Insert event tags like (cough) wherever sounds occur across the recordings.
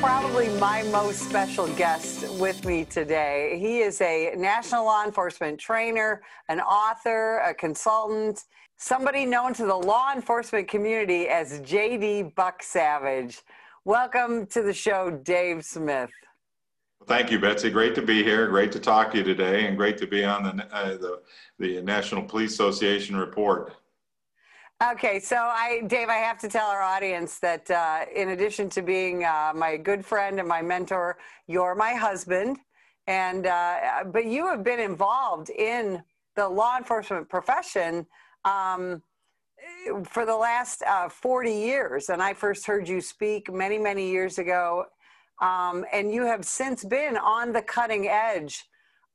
probably my most special guest with me today. He is a national law enforcement trainer, an author, a consultant, somebody known to the law enforcement community as JD Buck Savage. Welcome to the show, Dave Smith. Thank you, Betsy. Great to be here. Great to talk to you today, and great to be on the uh, the, the National Police Association report. Okay, so I, Dave, I have to tell our audience that uh, in addition to being uh, my good friend and my mentor, you're my husband, and uh, but you have been involved in the law enforcement profession um, for the last uh, 40 years, and I first heard you speak many, many years ago, um, and you have since been on the cutting edge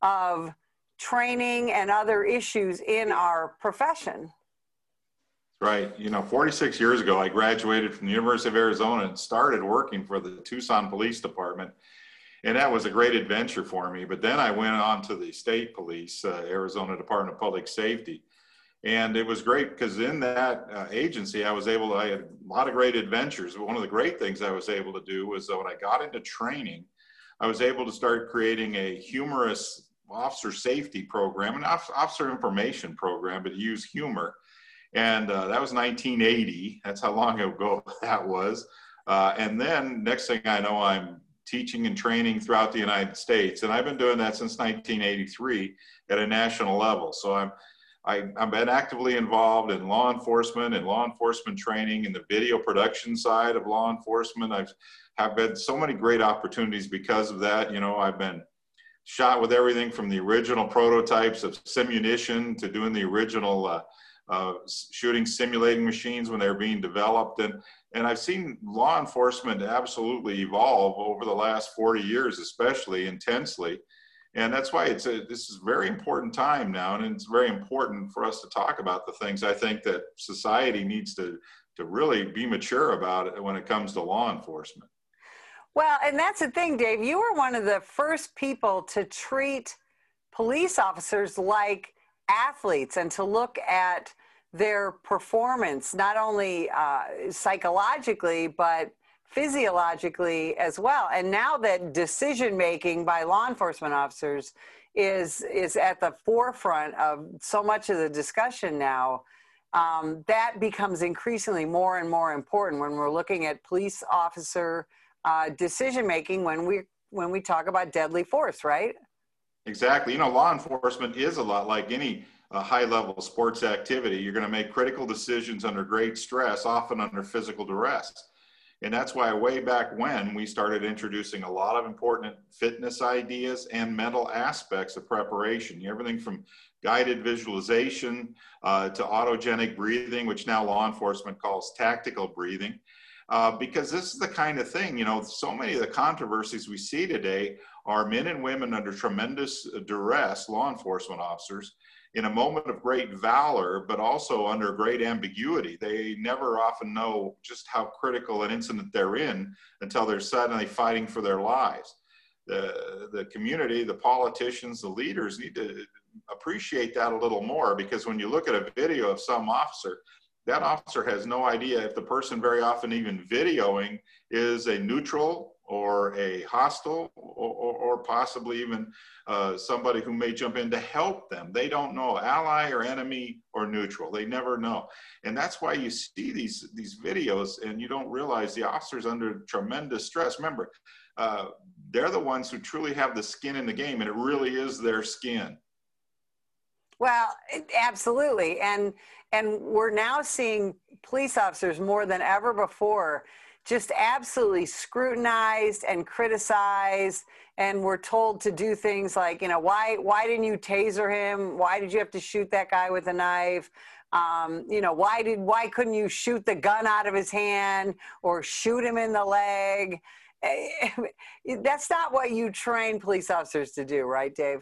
of training and other issues in our profession. Right. You know, 46 years ago, I graduated from the University of Arizona and started working for the Tucson Police Department. And that was a great adventure for me. But then I went on to the state police, uh, Arizona Department of Public Safety. And it was great because in that uh, agency, I was able to, I had a lot of great adventures. But One of the great things I was able to do was that when I got into training, I was able to start creating a humorous officer safety program, an officer information program, but use humor and uh, that was 1980. That's how long ago (laughs) that was. Uh, and then next thing I know, I'm teaching and training throughout the United States. And I've been doing that since 1983 at a national level. So I'm, I, I've been actively involved in law enforcement and law enforcement training and the video production side of law enforcement. I've have had so many great opportunities because of that. You know, I've been shot with everything from the original prototypes of simunition to doing the original uh, uh, shooting simulating machines when they're being developed. And, and I've seen law enforcement absolutely evolve over the last 40 years, especially intensely. And that's why it's a, this is a very important time now. And it's very important for us to talk about the things I think that society needs to, to really be mature about it when it comes to law enforcement. Well, and that's the thing, Dave. You were one of the first people to treat police officers like athletes and to look at their performance, not only uh, psychologically, but physiologically as well. And now that decision making by law enforcement officers is, is at the forefront of so much of the discussion now, um, that becomes increasingly more and more important when we're looking at police officer uh, decision making when we when we talk about deadly force, right? Exactly. You know, law enforcement is a lot like any uh, high level sports activity. You're going to make critical decisions under great stress, often under physical duress. And that's why, way back when, we started introducing a lot of important fitness ideas and mental aspects of preparation. Everything from guided visualization uh, to autogenic breathing, which now law enforcement calls tactical breathing. Uh, because this is the kind of thing, you know, so many of the controversies we see today are men and women under tremendous duress, law enforcement officers, in a moment of great valor, but also under great ambiguity. They never often know just how critical an incident they're in until they're suddenly fighting for their lives. The, the community, the politicians, the leaders need to appreciate that a little more because when you look at a video of some officer, that officer has no idea if the person very often even videoing is a neutral or a hostile or, or, or possibly even uh, somebody who may jump in to help them. They don't know ally or enemy or neutral. They never know. And that's why you see these, these videos and you don't realize the officer's under tremendous stress. Remember, uh, they're the ones who truly have the skin in the game and it really is their skin. Well, absolutely. And, and we're now seeing police officers more than ever before just absolutely scrutinized and criticized and we're told to do things like you know why why didn't you taser him? Why did you have to shoot that guy with a knife? Um, you know why did why couldn't you shoot the gun out of his hand or shoot him in the leg? (laughs) That's not what you train police officers to do right dave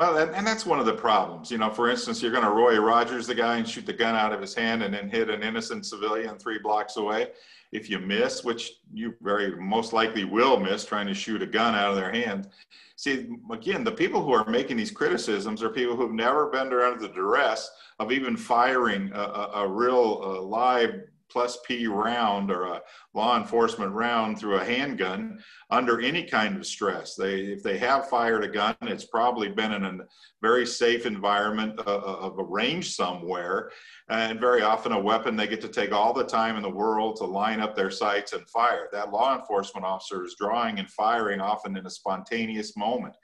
well, and, and, that's one of the problems. You know, for instance, you're going to Roy Rogers the guy and shoot the gun out of his hand and then hit an innocent civilian three blocks away. If you miss, which you very most likely will miss, trying to shoot a gun out of their hand. See, again, the people who are making these criticisms are people who've never been under the duress of even firing a, a, a real uh, live plus P round or a law enforcement round through a handgun under any kind of stress. They, if they have fired a gun, it's probably been in a very safe environment uh, uh, of a range somewhere. And very often a weapon they get to take all the time in the world to line up their sights and fire. That law enforcement officer is drawing and firing often in a spontaneous moment.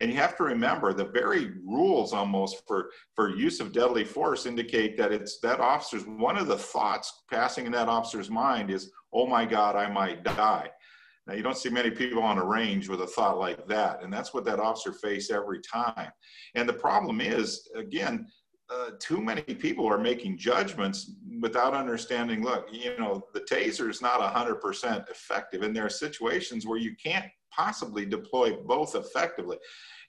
And you have to remember the very rules almost for, for use of deadly force indicate that it's that officer's one of the thoughts passing in that officer's mind is, oh my God, I might die. Now, you don't see many people on a range with a thought like that. And that's what that officer faced every time. And the problem is, again, uh, too many people are making judgments without understanding look you know the taser is not 100% effective and there are situations where you can't possibly deploy both effectively.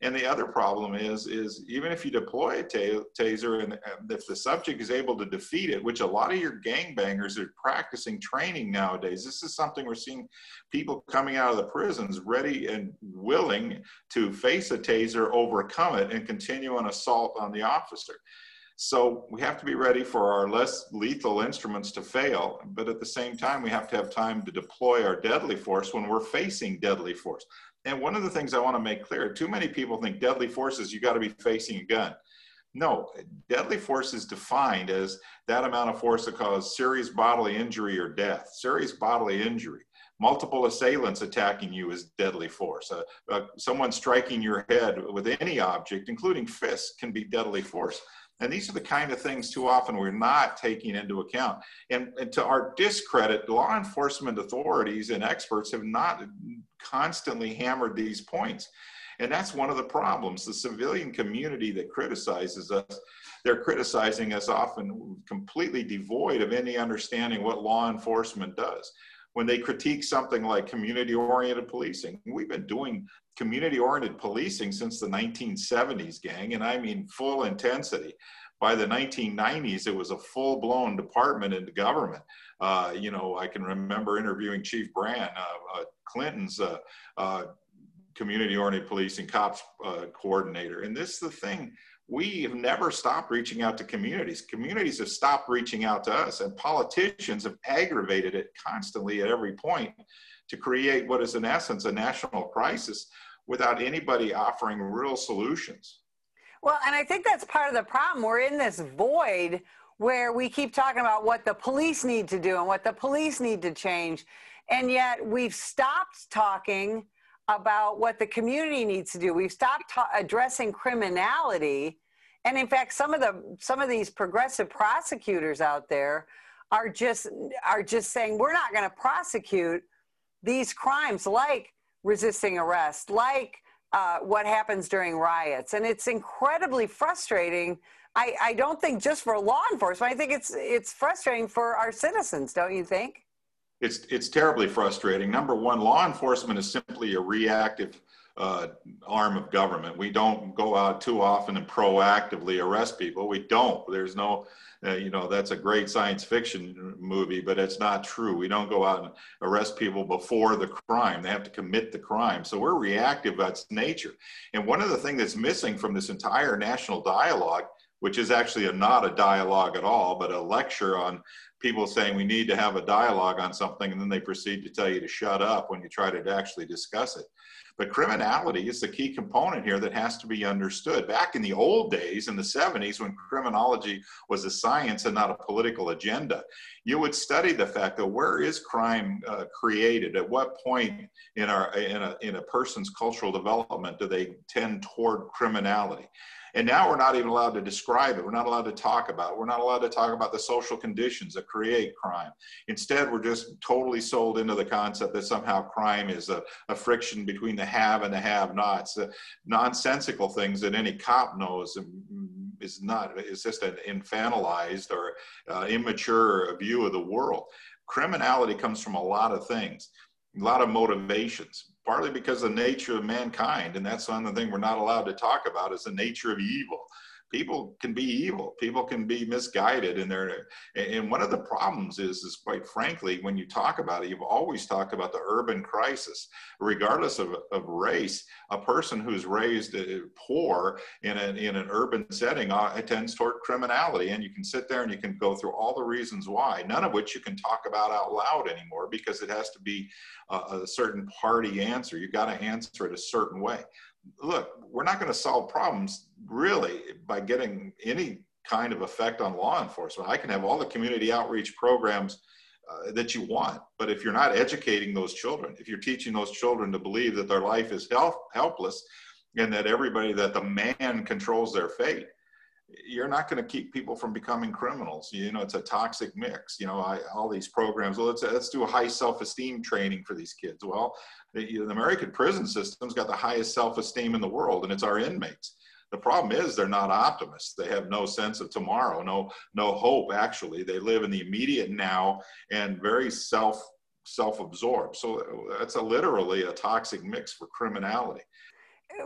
And the other problem is is even if you deploy a taser and if the subject is able to defeat it which a lot of your gangbangers are practicing training nowadays this is something we're seeing people coming out of the prisons ready and willing to face a taser overcome it and continue an assault on the officer so we have to be ready for our less lethal instruments to fail, but at the same time, we have to have time to deploy our deadly force when we're facing deadly force. And one of the things I want to make clear, too many people think deadly force is you got to be facing a gun. No, deadly force is defined as that amount of force that causes serious bodily injury or death. Serious bodily injury multiple assailants attacking you is deadly force. Uh, uh, someone striking your head with any object, including fists, can be deadly force. And these are the kind of things too often we're not taking into account. And, and, to our discredit, law enforcement authorities and experts have not constantly hammered these points. And that's one of the problems. The civilian community that criticizes us, they're criticizing us often completely devoid of any understanding what law enforcement does. When they critique something like community oriented policing, we've been doing community oriented policing since the 1970s, gang, and I mean full intensity. By the 1990s, it was a full blown department in the government. Uh, you know, I can remember interviewing Chief Brann, uh, uh, Clinton's uh, uh, community oriented policing cops uh, coordinator. And this is the thing we have never stopped reaching out to communities. Communities have stopped reaching out to us, and politicians have aggravated it constantly at every point to create what is, in essence, a national crisis without anybody offering real solutions. Well, and I think that's part of the problem. We're in this void where we keep talking about what the police need to do and what the police need to change. And yet we've stopped talking about what the community needs to do. We've stopped addressing criminality. And in fact, some of the some of these progressive prosecutors out there are just are just saying we're not going to prosecute these crimes like resisting arrest, like uh, what happens during riots. And it's incredibly frustrating. I, I don't think just for law enforcement, I think it's, it's frustrating for our citizens, don't you think? It's, it's terribly frustrating. Number one, law enforcement is simply a reactive uh, arm of government. We don't go out too often and proactively arrest people. We don't. There's no uh, you know, that's a great science fiction movie, but it's not true. We don't go out and arrest people before the crime. They have to commit the crime. So we're reactive. That's nature. And one of the things that's missing from this entire national dialogue, which is actually a, not a dialogue at all, but a lecture on people saying we need to have a dialogue on something, and then they proceed to tell you to shut up when you try to actually discuss it. But criminality is the key component here that has to be understood. Back in the old days, in the 70s, when criminology was a science and not a political agenda, you would study the fact that where is crime uh, created? At what point in, our, in, a, in a person's cultural development do they tend toward criminality? And now we're not even allowed to describe it. We're not allowed to talk about it. We're not allowed to talk about the social conditions that create crime. Instead, we're just totally sold into the concept that somehow crime is a, a friction between the have and the have nots. Uh, nonsensical things that any cop knows is not, it's just an infantilized or uh, immature view of the world. Criminality comes from a lot of things, a lot of motivations partly because of the nature of mankind. And that's one of the thing we're not allowed to talk about is the nature of evil. People can be evil. People can be misguided and they're and one of the problems is is quite frankly when you talk about it you've always talked about the urban crisis. Regardless of, of race a person who's raised uh, poor in an in an urban setting uh, tends toward criminality. And you can sit there and you can go through all the reasons why none of which you can talk about out loud anymore because it has to be a, a certain party answer. You've got to answer it a certain way look, we're not going to solve problems really by getting any kind of effect on law enforcement. I can have all the community outreach programs uh, that you want, but if you're not educating those children, if you're teaching those children to believe that their life is help, helpless and that everybody, that the man controls their fate, you're not going to keep people from becoming criminals. You know, it's a toxic mix. You know, I, all these programs. Well, let's let's do a high self-esteem training for these kids. Well, the, the American prison system's got the highest self-esteem in the world, and it's our inmates. The problem is they're not optimists. They have no sense of tomorrow, no no hope. Actually, they live in the immediate now and very self self-absorbed. So that's a literally a toxic mix for criminality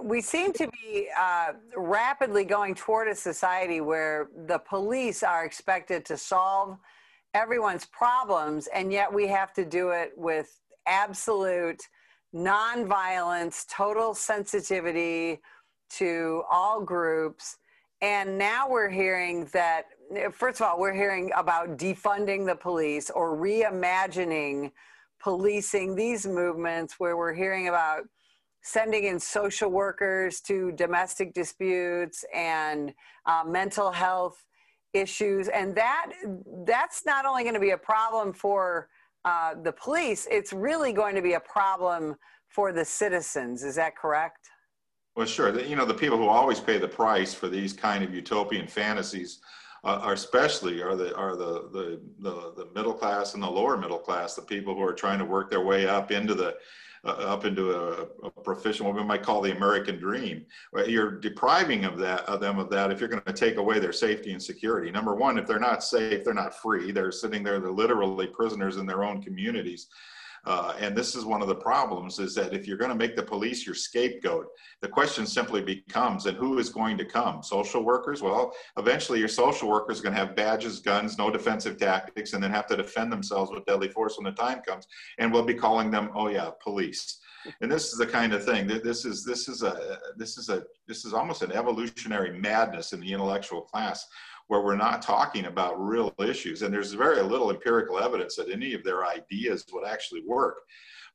we seem to be uh, rapidly going toward a society where the police are expected to solve everyone's problems, and yet we have to do it with absolute nonviolence, total sensitivity to all groups. And now we're hearing that, first of all, we're hearing about defunding the police or reimagining policing these movements where we're hearing about sending in social workers to domestic disputes and uh, mental health issues. And that that's not only going to be a problem for uh, the police it's really going to be a problem for the citizens. Is that correct? Well sure. You know the people who always pay the price for these kind of utopian fantasies uh, are especially are the are the, the the the middle class and the lower middle class the people who are trying to work their way up into the Uh, up into a, a proficient, what we might call the American dream. You're depriving of that of them of that if you're going to take away their safety and security. Number one, if they're not safe, they're not free. They're sitting there, they're literally prisoners in their own communities. Uh, and this is one of the problems is that if you're going to make the police your scapegoat, the question simply becomes, and who is going to come? Social workers? Well, eventually your social workers are going to have badges, guns, no defensive tactics, and then have to defend themselves with deadly force when the time comes. And we'll be calling them, oh yeah, police. And this is the kind of thing that this is this is a this is a this is almost an evolutionary madness in the intellectual class where we're not talking about real issues. And there's very little empirical evidence that any of their ideas would actually work.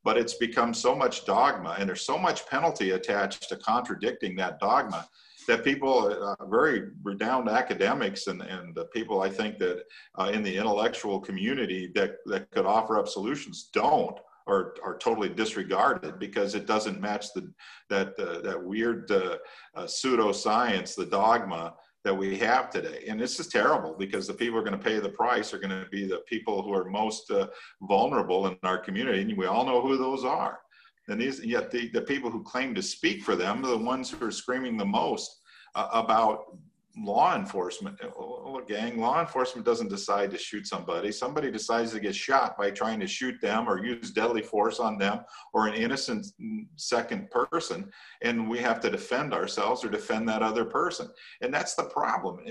But it's become so much dogma, and there's so much penalty attached to contradicting that dogma that people, uh, very renowned academics and, and the people I think that uh, in the intellectual community that, that could offer up solutions don't or are totally disregarded because it doesn't match the that uh, that weird uh, uh, pseudoscience, the dogma that we have today. And this is terrible because the people who are going to pay the price are going to be the people who are most uh, vulnerable in our community. And we all know who those are. And these, yet the, the people who claim to speak for them are the ones who are screaming the most uh, about law enforcement. Gang, law enforcement doesn't decide to shoot somebody. Somebody decides to get shot by trying to shoot them or use deadly force on them or an innocent second person. And we have to defend ourselves or defend that other person. And that's the problem.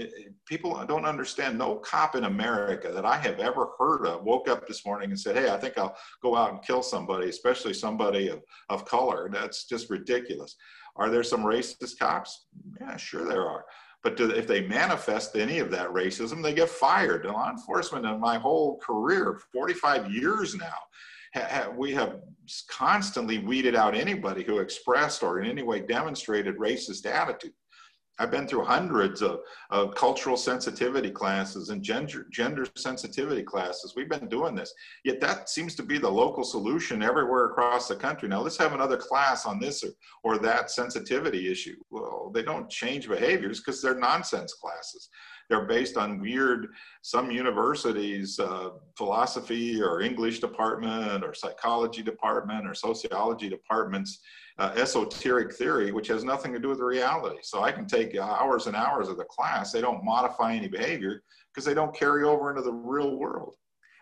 People don't understand. No cop in America that I have ever heard of woke up this morning and said, Hey, I think I'll go out and kill somebody, especially somebody of, of color. That's just ridiculous. Are there some racist cops? Yeah, sure there are. But do, if they manifest any of that racism, they get fired. law enforcement in my whole career, 45 years now, ha, ha, we have constantly weeded out anybody who expressed or in any way demonstrated racist attitude. I've been through hundreds of, of cultural sensitivity classes and gender, gender sensitivity classes. We've been doing this. Yet that seems to be the local solution everywhere across the country. Now let's have another class on this or, or that sensitivity issue. Well, they don't change behaviors because they're nonsense classes. They're based on weird, some universities, uh, philosophy or English department or psychology department or sociology departments uh, esoteric theory, which has nothing to do with reality. So I can take hours and hours of the class. They don't modify any behavior because they don't carry over into the real world.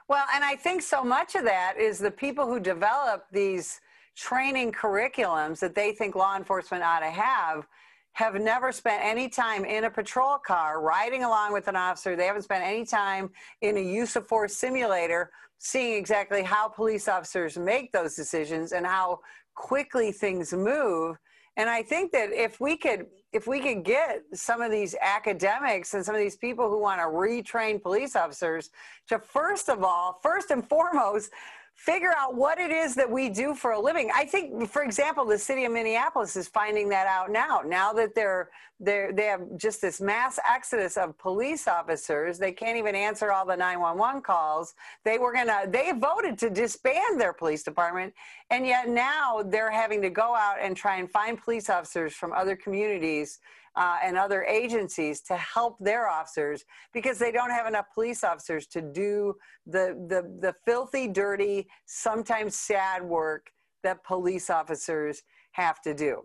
Well, and I think so much of that is the people who develop these training curriculums that they think law enforcement ought to have have never spent any time in a patrol car riding along with an officer. They haven't spent any time in a use of force simulator seeing exactly how police officers make those decisions and how quickly things move. And I think that if we could if we could get some of these academics and some of these people who want to retrain police officers to first of all, first and foremost, figure out what it is that we do for a living. I think, for example, the city of Minneapolis is finding that out now. Now that they're they're they have just this mass exodus of police officers, they can't even answer all the 911 calls. They were gonna they voted to disband their police department, and yet now they're having to go out and try and find police officers from other communities uh, and other agencies to help their officers because they don't have enough police officers to do the, the, the filthy, dirty, sometimes sad work that police officers have to do.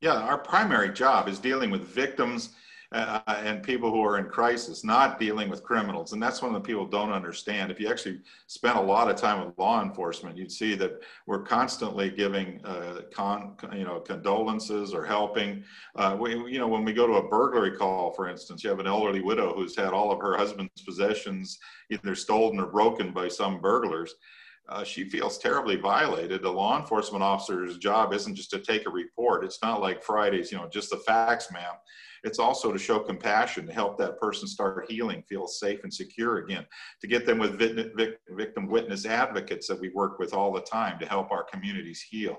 Yeah, our primary job is dealing with victims uh, and people who are in crisis, not dealing with criminals. And that's one of the people don't understand. If you actually spent a lot of time with law enforcement, you'd see that we're constantly giving, uh, con, you know, condolences or helping. Uh, we, you know, when we go to a burglary call, for instance, you have an elderly widow who's had all of her husband's possessions either stolen or broken by some burglars. Uh, she feels terribly violated. The law enforcement officer's job isn't just to take a report. It's not like Friday's, you know, just the facts, ma'am. It's also to show compassion, to help that person start healing, feel safe and secure again, to get them with victim witness advocates that we work with all the time to help our communities heal.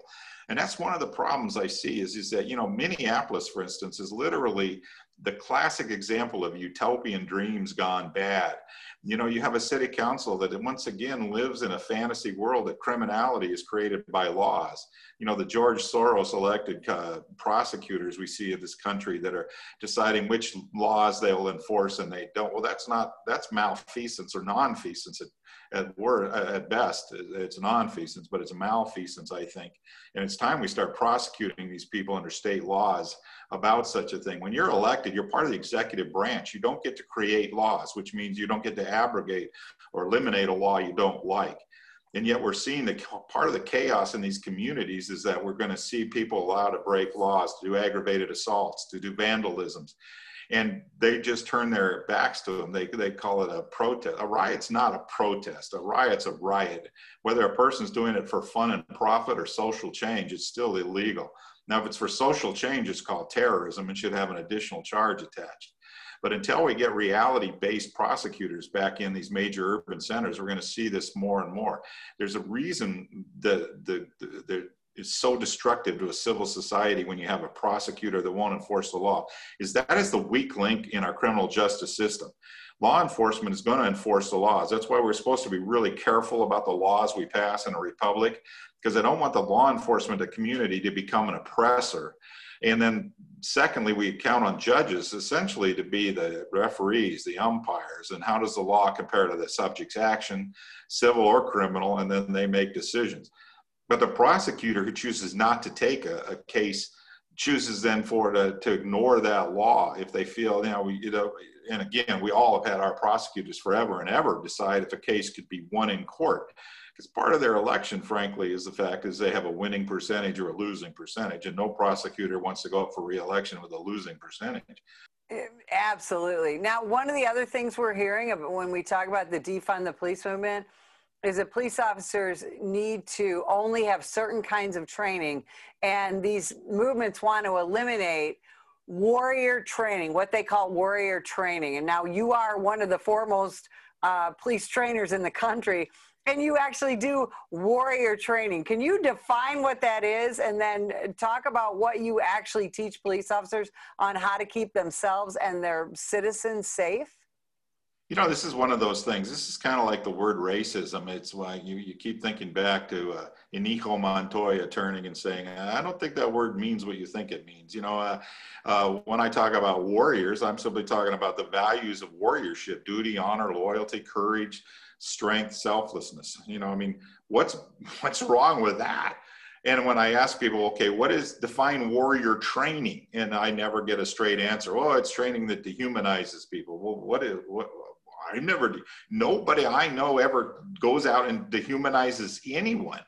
And that's one of the problems I see is, is that, you know, Minneapolis, for instance, is literally the classic example of utopian dreams gone bad. You know, you have a city council that once again lives in a fantasy world that criminality is created by laws. You know, the George Soros elected uh, prosecutors we see in this country that are deciding which laws they will enforce and they don't. Well, that's not, that's malfeasance or nonfeasance at, word, at best. It's nonfeasance, but it's a malfeasance, I think. And it's time we start prosecuting these people under state laws about such a thing. When you're elected, you're part of the executive branch. You don't get to create laws, which means you don't get to abrogate or eliminate a law you don't like. And yet we're seeing that part of the chaos in these communities is that we're going to see people allowed to break laws, to do aggravated assaults, to do vandalisms. And they just turn their backs to them. They, they call it a protest. A riot's not a protest. A riot's a riot. Whether a person's doing it for fun and profit or social change, it's still illegal. Now, if it's for social change, it's called terrorism and should have an additional charge attached. But until we get reality based prosecutors back in these major urban centers, we're going to see this more and more. There's a reason that the, the, the is so destructive to a civil society when you have a prosecutor that won't enforce the law is that is the weak link in our criminal justice system law enforcement is going to enforce the laws that's why we're supposed to be really careful about the laws we pass in a republic because I don't want the law enforcement community to become an oppressor. And then, secondly, we count on judges essentially to be the referees, the umpires, and how does the law compare to the subject's action, civil or criminal, and then they make decisions. But the prosecutor who chooses not to take a, a case chooses then for to, to ignore that law if they feel, you know, we, you know, and again, we all have had our prosecutors forever and ever decide if a case could be won in court because part of their election, frankly, is the fact is they have a winning percentage or a losing percentage, and no prosecutor wants to go up for reelection with a losing percentage. Absolutely. Now, one of the other things we're hearing when we talk about the defund the police movement is that police officers need to only have certain kinds of training, and these movements want to eliminate warrior training, what they call warrior training. And now you are one of the foremost uh, police trainers in the country and you actually do warrior training. Can you define what that is and then talk about what you actually teach police officers on how to keep themselves and their citizens safe? You know, this is one of those things. This is kind of like the word racism. It's why you, you keep thinking back to uh, Inigo Montoya turning and saying, I don't think that word means what you think it means. You know, uh, uh, when I talk about warriors, I'm simply talking about the values of warriorship duty, honor, loyalty, courage, strength, selflessness. You know, I mean, what's what's wrong with that? And when I ask people, okay, what is define warrior training? And I never get a straight answer. Oh, it's training that dehumanizes people. Well, what is what? I never. Nobody I know ever goes out and dehumanizes anyone.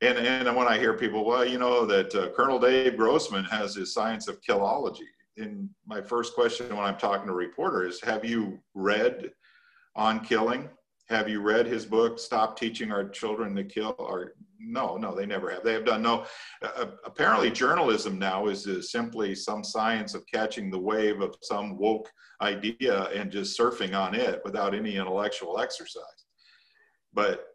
And, and when I hear people, well, you know, that uh, Colonel Dave Grossman has his science of killology. And my first question when I'm talking to a reporter is, have you read on killing? Have you read his book, Stop Teaching Our Children to Kill? Or no, no, they never have. They have done no. Uh, apparently, journalism now is, is simply some science of catching the wave of some woke idea and just surfing on it without any intellectual exercise. But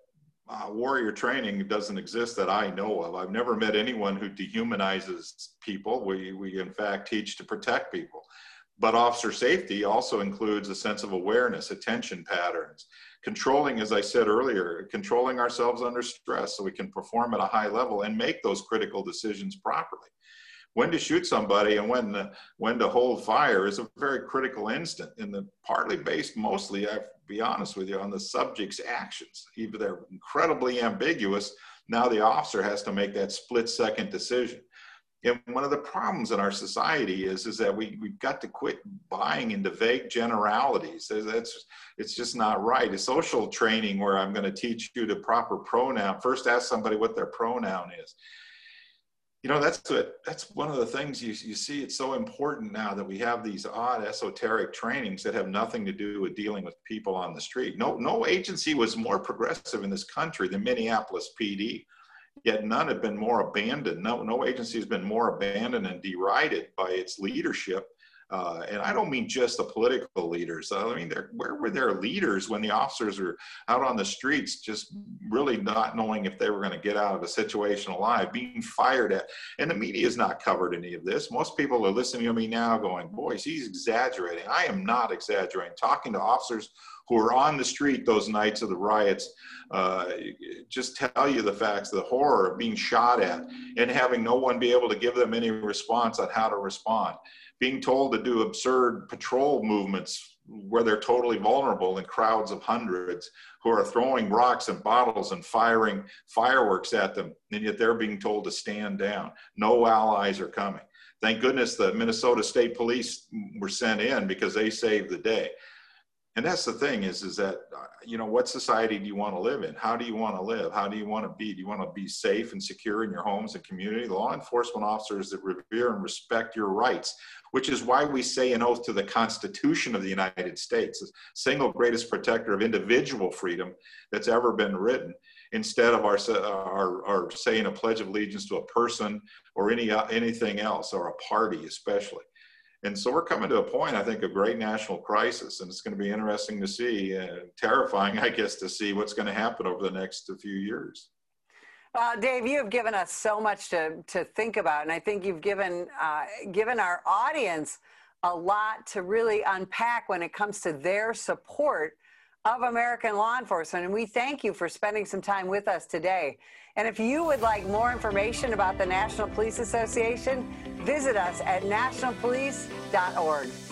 uh, warrior training doesn't exist that I know of. I've never met anyone who dehumanizes people. We, we in fact teach to protect people. But officer safety also includes a sense of awareness, attention patterns, controlling, as I said earlier, controlling ourselves under stress so we can perform at a high level and make those critical decisions properly. When to shoot somebody and when to, when to hold fire is a very critical instant, and the partly based mostly, I'll be honest with you, on the subject's actions. Even they're incredibly ambiguous. Now the officer has to make that split second decision. And one of the problems in our society is, is that we, we've got to quit buying into vague generalities. That's, it's just not right. A social training where I'm going to teach you the proper pronoun, first ask somebody what their pronoun is. You know, that's what, that's one of the things you, you see. It's so important now that we have these odd esoteric trainings that have nothing to do with dealing with people on the street. No, no agency was more progressive in this country than Minneapolis PD Yet none have been more abandoned. No, no agency has been more abandoned and derided by its leadership. Uh, and I don't mean just the political leaders. I mean, where were their leaders when the officers were out on the streets, just really not knowing if they were going to get out of a situation alive, being fired at? And the media is not covered any of this. Most people are listening to me now, going, "Boys, he's exaggerating." I am not exaggerating. Talking to officers who were on the street those nights of the riots uh, just tell you the facts, the horror of being shot at and having no one be able to give them any response on how to respond. Being told to do absurd patrol movements where they're totally vulnerable in crowds of hundreds who are throwing rocks and bottles and firing fireworks at them, and yet they're being told to stand down. No allies are coming. Thank goodness the Minnesota State Police were sent in because they saved the day and that's the thing is is that uh, you know what society do you want to live in? How do you want to live? How do you want to be? Do you want to be safe and secure in your homes and community? Law enforcement officers that revere and respect your rights which is why we say an oath to the constitution of the united states the single greatest protector of individual freedom that's ever been written instead of our, our, our saying a pledge of allegiance to a person or any anything else or a party especially and so we're coming to a point, I think, of great national crisis, and it's going to be interesting to see, uh, terrifying, I guess, to see what's going to happen over the next few years. Uh, Dave, you have given us so much to, to think about, and I think you've given uh, given our audience a lot to really unpack when it comes to their support of American law enforcement. And we thank you for spending some time with us today. And if you would like more information about the National Police Association, visit us at nationalpolice.org.